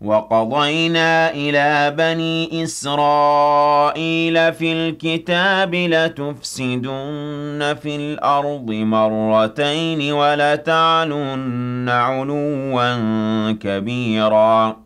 وَقَضَيْنَا إِلَىٰ بَنِي إِسْرَائِيلَ فِي الْكِتَابِ لَتُفْسِدُنَّ فِي الْأَرْضِ مَرَّتَيْنِ وَلَتَعْلُنَّ عُلُوًّا كَبِيرًا.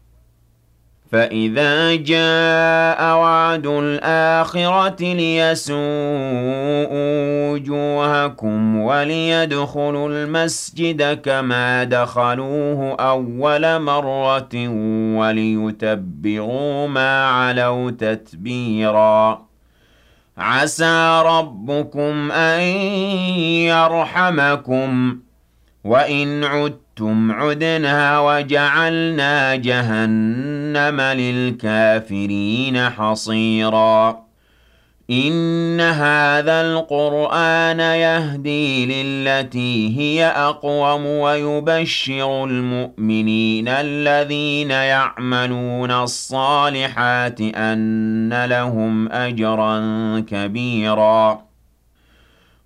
فَإِذَا جَاءَ وَعْدُ الْآخِرَةِ لِيَسُوءُوا وُجُوهَكُمْ وَلِيَدْخُلُوا الْمَسْجِدَ كَمَا دَخَلُوهُ أَوَّلَ مَرَّةٍ وَلِيُتَبِّرُوا مَا عَلَوْا تَتْبِيرًا عَسَىٰ رَبُّكُمْ أَن يَرْحَمَكُمْ وَإِنْ عُدتُّمْ عُدْنَا وَجَعَلْنَا جَهَنَّمَ لِلْكَافِرِينَ حَصِيرًا إِنَّ هَٰذَا الْقُرْآنَ يَهْدِي لِلَّتِي هِيَ أَقْوَمُ وَيُبَشِّرُ الْمُؤْمِنِينَ الَّذِينَ يَعْمَلُونَ الصَّالِحَاتِ أَنَّ لَهُمْ أَجْرًا كَبِيرًا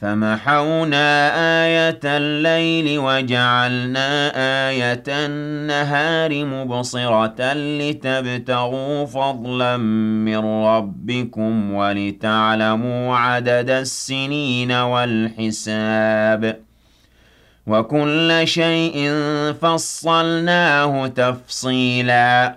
فَمَحَوْنَا آيَةَ اللَّيْلِ وَجَعَلْنَا آيَةَ النَّهَارِ مُبْصِرَةً لِّتَبْتَغُوا فَضْلًا مِّن رَّبِّكُمْ وَلِتَعْلَمُوا عَدَدَ السِّنِينَ وَالْحِسَابَ ۚ وَكُلَّ شَيْءٍ فَصَّلْنَاهُ تَفْصِيلًا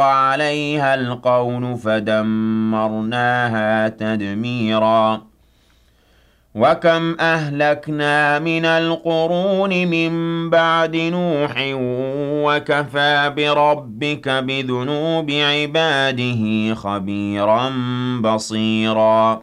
عَلَيْهَا الْقَوْلُ فَدَمَّرْنَاهَا تَدْمِيرًا. وَكَمْ أَهْلَكْنَا مِنَ الْقُرُونِ مِن بَعْدِ نُوحٍ ۗ وَكَفَىٰ بِرَبِّكَ بِذُنُوبِ عِبَادِهِ خَبِيرًا بَصِيرًا.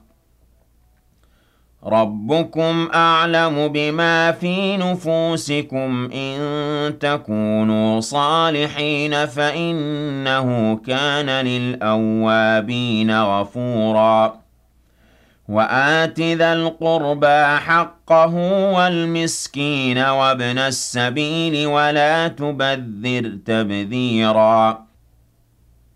رَبُّكُمْ أَعْلَمُ بِمَا فِي نُفُوسِكُمْ ۚ إِن تَكُونُوا صَالِحِينَ فَإِنَّهُ كَانَ لِلْأَوَّابِينَ غَفُورًا وَآتِ ذَا الْقُرْبَىٰ حَقَّهُ وَالْمِسْكِينَ وَابْنَ السَّبِيلِ وَلَا تُبَذِّرْ تَبْذِيرًا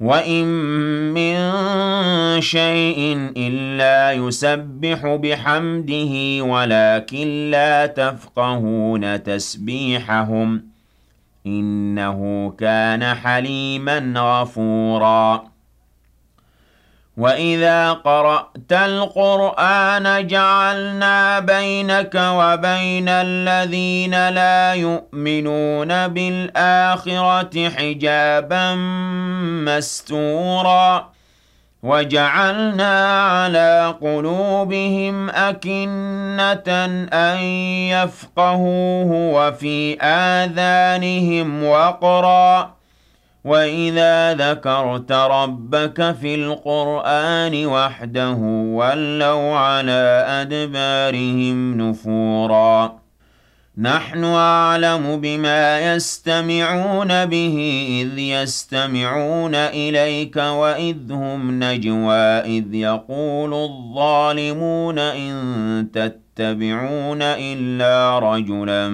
وَإِن مِّن شَيْءٍ إِلَّا يُسَبِّحُ بِحَمْدِهِ وَلَٰكِن لَّا تَفْقَهُونَ تَسْبِيحَهُمْ ۗ إِنَّهُ كَانَ حَلِيمًا غَفُورًا وَإِذَا قَرَأْتَ الْقُرْآنَ جَعَلْنَا بَيْنَكَ وَبَيْنَ الَّذِينَ لَا يُؤْمِنُونَ بِالْآخِرَةِ حِجَابًا مَّسْتُورًا وَجَعَلْنَا عَلَىٰ قُلُوبِهِمْ أَكِنَّةً أَن يَفْقَهُوهُ وَفِي آذَانِهِمْ وَقْرًا ۚ وَإِذَا ذَكَرْتَ رَبَّكَ فِي الْقُرْآنِ وَحْدَهُ وَلَّوْا عَلَىٰ أَدْبَارِهِمْ نُفُورًا نَحْنُ أَعْلَمُ بِمَا يَسْتَمِعُونَ بِهِ إِذْ يَسْتَمِعُونَ إِلَيْكَ وَإِذْ هُمْ نَجْوَىٰ إِذْ يَقُولُ الظَّالِمُونَ إِن تَتَّبِعُونَ إِلَّا رَجُلًا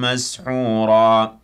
مَّسْحُورًا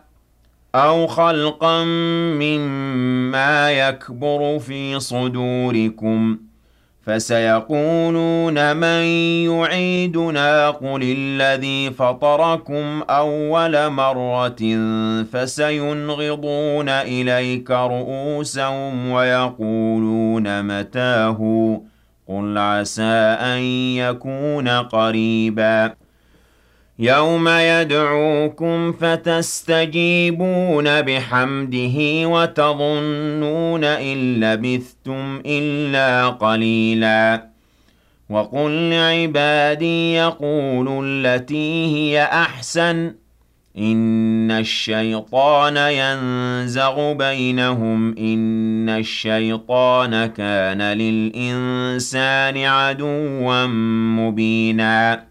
أَوْ خَلْقًا مِّمَّا يَكْبُرُ فِي صُدُورِكُمْ ۖ فَسَيَقُولُونَ مَن يُعِيدُنَا قُلِ الَّذِي فَطَرَكُمْ أَوَّلَ مَرَّةٍ فَسَيُنْغِضُونَ إِلَيْكَ رُءُوسَهُمْ وَيَقُولُونَ مَتَىٰ هُوَ ۖ قُلْ عَسَىٰ أَن يَكُونَ قَرِيبًا يَوْمَ يَدْعُوكُمْ فَتَسْتَجِيبُونَ بِحَمْدِهِ وَتَظُنُّونَ إِن لَّبِثْتُمْ إِلَّا قَلِيلًا. وَقُل لِّعِبَادِي يَقُولُوا الَّتِي هِيَ أَحْسَنُ ۚ. إِنَّ الشَّيْطَانَ يَنزَغُ بَيْنَهُمْ ۚ. إِنَّ الشَّيْطَانَ كَانَ لِلْإِنسَانِ عَدُوًّا مُّبِينًا.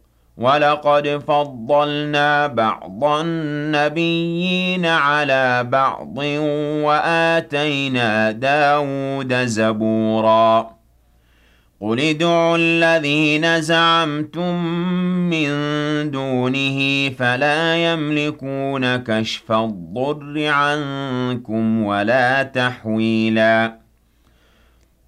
وَلَقَدْ فَضَّلْنَا بَعْضَ النَّبِيِّينَ عَلَىٰ بَعْضٍ وَآتَيْنَا دَاوُودَ زَبُورًا. قُلِ ادْعُوا الَّذِينَ زَعَمْتُم مِّن دُونِهِ فَلَا يَمْلِكُونَ كَشْفَ الضُّرِّ عَنكُمْ وَلَا تَحْوِيلًا.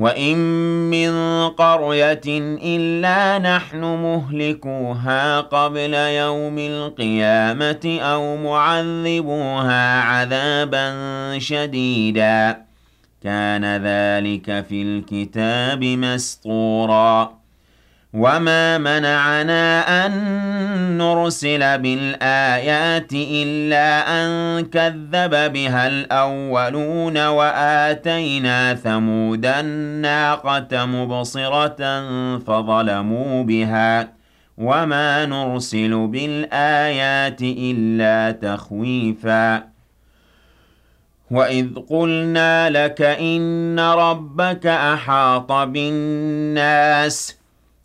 وَإِن مِّن قَرْيَةٍ إِلَّا نَحْنُ مُهْلِكُوهَا قَبْلَ يَوْمِ الْقِيَامَةِ أَوْ مُعَذِّبُوهَا عَذَابًا شَدِيدًا ۚ. كَانَ ذَٰلِكَ فِي الْكِتَابِ مَسْطُورًا. وَمَا مَنَعَنَا أَن نُّرْسِلَ بِالْآيَاتِ إِلَّا أَن كَذَّبَ بِهَا الْأَوَّلُونَ ۚ وَآتَيْنَا ثَمُودَ النَّاقَةَ مُبْصِرَةً فَظَلَمُوا بِهَا ۚ وَمَا نُرْسِلُ بِالْآيَاتِ إِلَّا تَخْوِيفًا وَإِذْ قُلْنَا لَكَ إِنَّ رَبَّكَ أَحَاطَ بِالنَّاسِ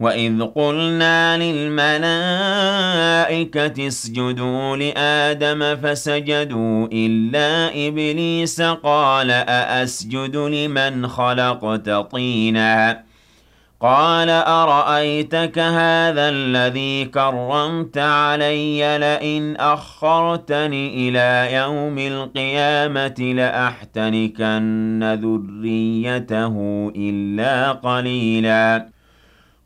وَإِذْ قُلْنَا لِلْمَلَائِكَةِ اسْجُدُوا لِآدَمَ فَسَجَدُوا إِلَّا إِبْلِيسَ قَالَ أَأَسْجُدُ لِمَنْ خَلَقْتَ طِينًا قَالَ أَرَأَيْتَكَ هَٰذَا الَّذِي كَرَّمْتَ عَلَيَّ لَئِنْ أَخَّرْتَنِ إِلَىٰ يَوْمِ الْقِيَامَةِ لَأَحْتَنِكَنَّ ذُرِّيَّتَهُ إِلَّا قَلِيلًا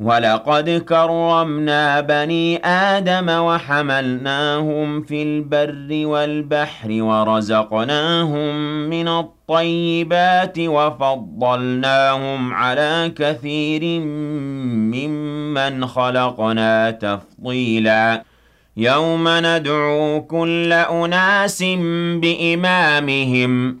وَلَقَدْ كَرَّمْنَا بَنِي آدَمَ وَحَمَلْنَاهُمْ فِي الْبَرِّ وَالْبَحْرِ وَرَزَقْنَاهُم مِّنَ الطَّيِّبَاتِ وَفَضَّلْنَاهُمْ عَلَىٰ كَثِيرٍ مِّمَّنْ خَلَقْنَا تَفْضِيلًا يَوْمَ نَدْعُو كُلَّ أُنَاسٍ بِإِمَامِهِمْ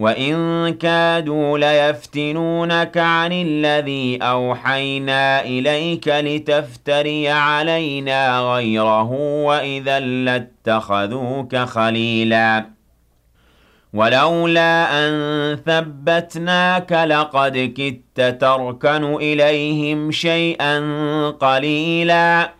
وَإِن كَادُوا لَيَفْتِنُونَكَ عَنِ الَّذِي أَوْحَيْنَا إِلَيْكَ لِتَفْتَرِيَ عَلَيْنَا غَيْرَهُ ۖ وَإِذًا لَّاتَّخَذُوكَ خَلِيلًا ولولا أن ثبتناك لقد كدت تركن إليهم شيئا قليلا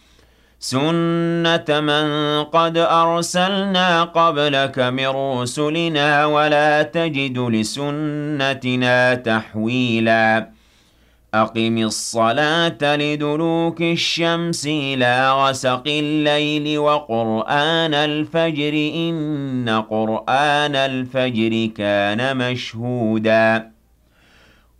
سُنَّةَ مَن قَدْ أَرْسَلْنَا قَبْلَكَ مِن رُّسُلِنَا وَلَا تَجِدُ لِسُنَّتِنَا تَحْوِيلًا أقم الصلاة لدلوك الشمس إلى غسق الليل وقرآن الفجر إن قرآن الفجر كان مشهودا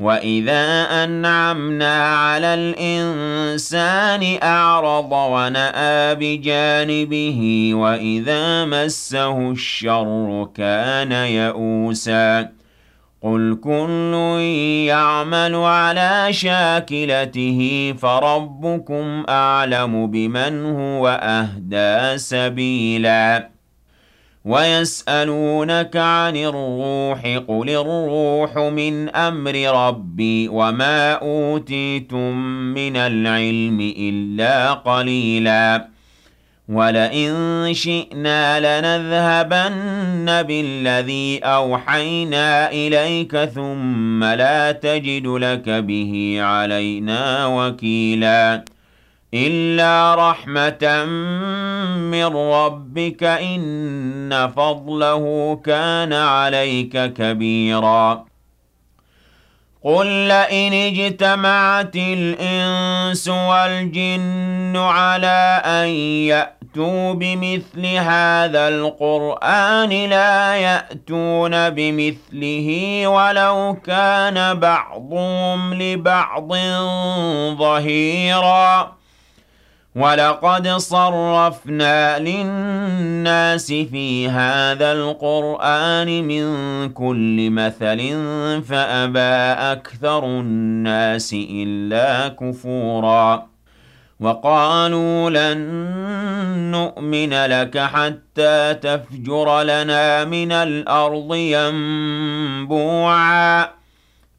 وَإِذَا أَنْعَمْنَا عَلَى الْإِنسَانِ أَعْرَضَ وَنَأَىٰ بِجَانِبِهِ وَإِذَا مَسَّهُ الشَّرُّ كَانَ يَئُوسًا قُلْ كُلٌّ يَعْمَلُ عَلَىٰ شَاكِلَتِهِ فَرَبُّكُمْ أَعْلَمُ بِمَنْ هُوَ أَهْدَىٰ سَبِيلًا وَيَسْأَلُونَكَ عَنِ الرُّوحِ قُلِ الرُّوحُ مِنْ أَمْرِ رَبِّي وَمَا أُوتِيتُم مِّنَ الْعِلْمِ إِلَّا قَلِيلًا وَلَئِن شِئْنَا لَنَذْهَبَنَّ بِالَّذِي أَوْحَيْنَا إِلَيْكَ ثُمَّ لَا تَجِدُ لَكَ بِهِ عَلَيْنَا وَكِيلًا إِلَّا رَحْمَةً مِّن رَّبِّكَ إِنَّ فَضْلَهُ كَانَ عَلَيْكَ كَبِيرًا قُل لَّئِنِ اجْتَمَعَتِ الْإِنسُ وَالْجِنُّ عَلَىٰ أَن يَأْتُوا بِمِثْلِ هَٰذَا الْقُرْآنِ لَا يَأْتُونَ بِمِثْلِهِ وَلَوْ كَانَ بَعْضُهُمْ لِبَعْضٍ ظَهِيرًا وَلَقَدْ صَرَّفْنَا لِلنَّاسِ فِي هَٰذَا الْقُرْآنِ مِن كُلِّ مَثَلٍ فَأَبَىٰ أَكْثَرُ النَّاسِ إِلَّا كُفُورًا وَقَالُوا لَن نُّؤْمِنَ لَكَ حَتَّىٰ تَفْجُرَ لَنَا مِنَ الْأَرْضِ يَنبُوعًا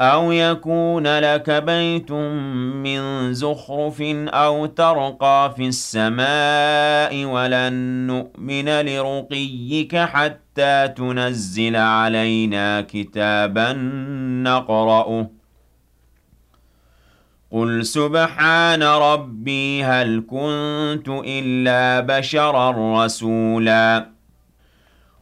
أَوْ يَكُونَ لَكَ بَيْتٌ مِّن زُخْرُفٍ أَوْ تَرْقَىٰ فِي السَّمَاءِ وَلَن نُّؤْمِنَ لِرُقِيِّكَ حَتَّىٰ تُنَزِّلَ عَلَيْنَا كِتَابًا نَّقْرَؤُهُ ۗ قُلْ سُبْحَانَ رَبِّي هَلْ كُنتُ إِلَّا بَشَرًا رَّسُولًا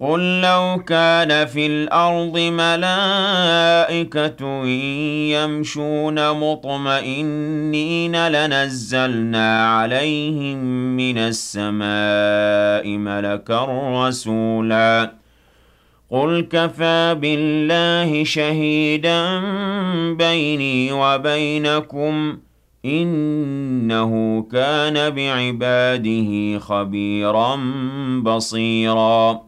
قل لو كان في الأرض ملائكة يمشون مطمئنين لنزلنا عليهم من السماء ملكا رسولا قل كفى بالله شهيدا بيني وبينكم إنه كان بعباده خبيرا بصيراً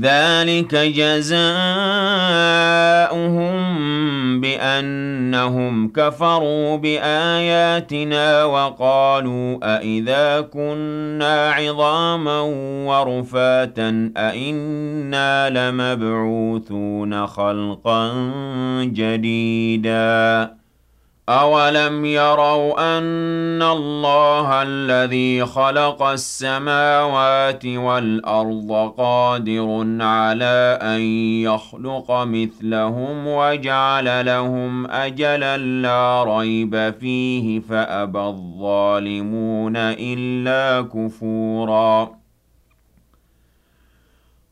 ذلك جزاؤهم بأنهم كفروا بآياتنا وقالوا أإذا كنا عظاما ورفاتا أإنا لمبعوثون خلقا جديدا أَوَلَمْ يَرَوْا أَنَّ اللَّهَ الَّذِي خَلَقَ السَّمَاوَاتِ وَالْأَرْضَ قَادِرٌ عَلَىٰ أَن يَخْلُقَ مِثْلَهُمْ وَجَعَلَ لَهُمْ أَجَلًا لَّا رَيْبَ فِيهِ فَأَبَى الظَّالِمُونَ إِلَّا كُفُورًا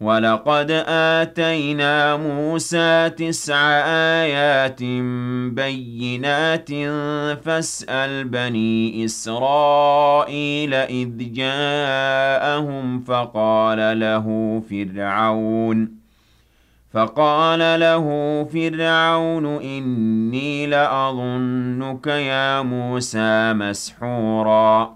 وَلَقَدْ آتَيْنَا مُوسَىٰ تِسْعَ آيَاتٍ بَيِّنَاتٍ فَاسْأَلْ بَنِي إِسْرَائِيلَ إِذْ جَاءَهُمْ فَقَالَ لَهُ فِرْعَوْنُ فَقَالَ لَهُ فِرْعَوْنُ إِنِّي لَأَظُنُّكَ يَا مُوسَىٰ مَسْحُورًا.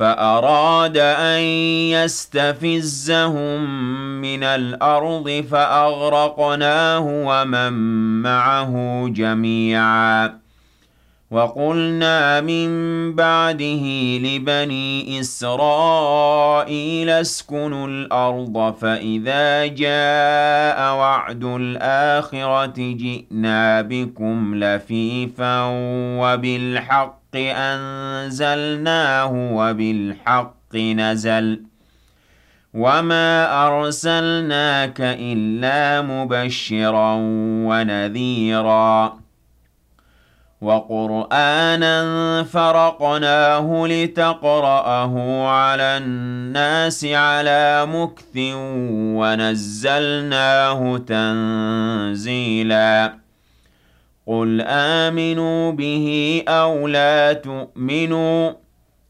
فَأَرَادَ أَن يَسْتَفِزَّهُم مِّنَ الْأَرْضِ فَأَغْرَقْنَاهُ وَمَن مَّعَهُ جَمِيعًا. وَقُلْنَا مِن بَعْدِهِ لِبَنِي إِسْرَائِيلَ اسْكُنُوا الْأَرْضَ فَإِذَا جَاءَ وَعْدُ الْآخِرَةِ جِئْنَا بِكُمْ لَفِيفًا وَبِالْحَقِّ أَنزَلْنَاهُ وَبِالْحَقِّ نَزَلَ وَمَا أَرْسَلْنَاكَ إِلَّا مُبَشِّرًا وَنَذِيرًا وَقُرْآنًا فَرَقْنَاهُ لِتَقْرَأَهُ عَلَى النَّاسِ عَلَىٰ مُكْثٍ وَنَزَّلْنَاهُ تَنزِيلًا. قُلْ آمِنُوا بِهِ أَوْ لَا تُؤْمِنُوا ۚ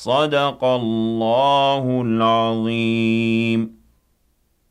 صدق الله العظيم.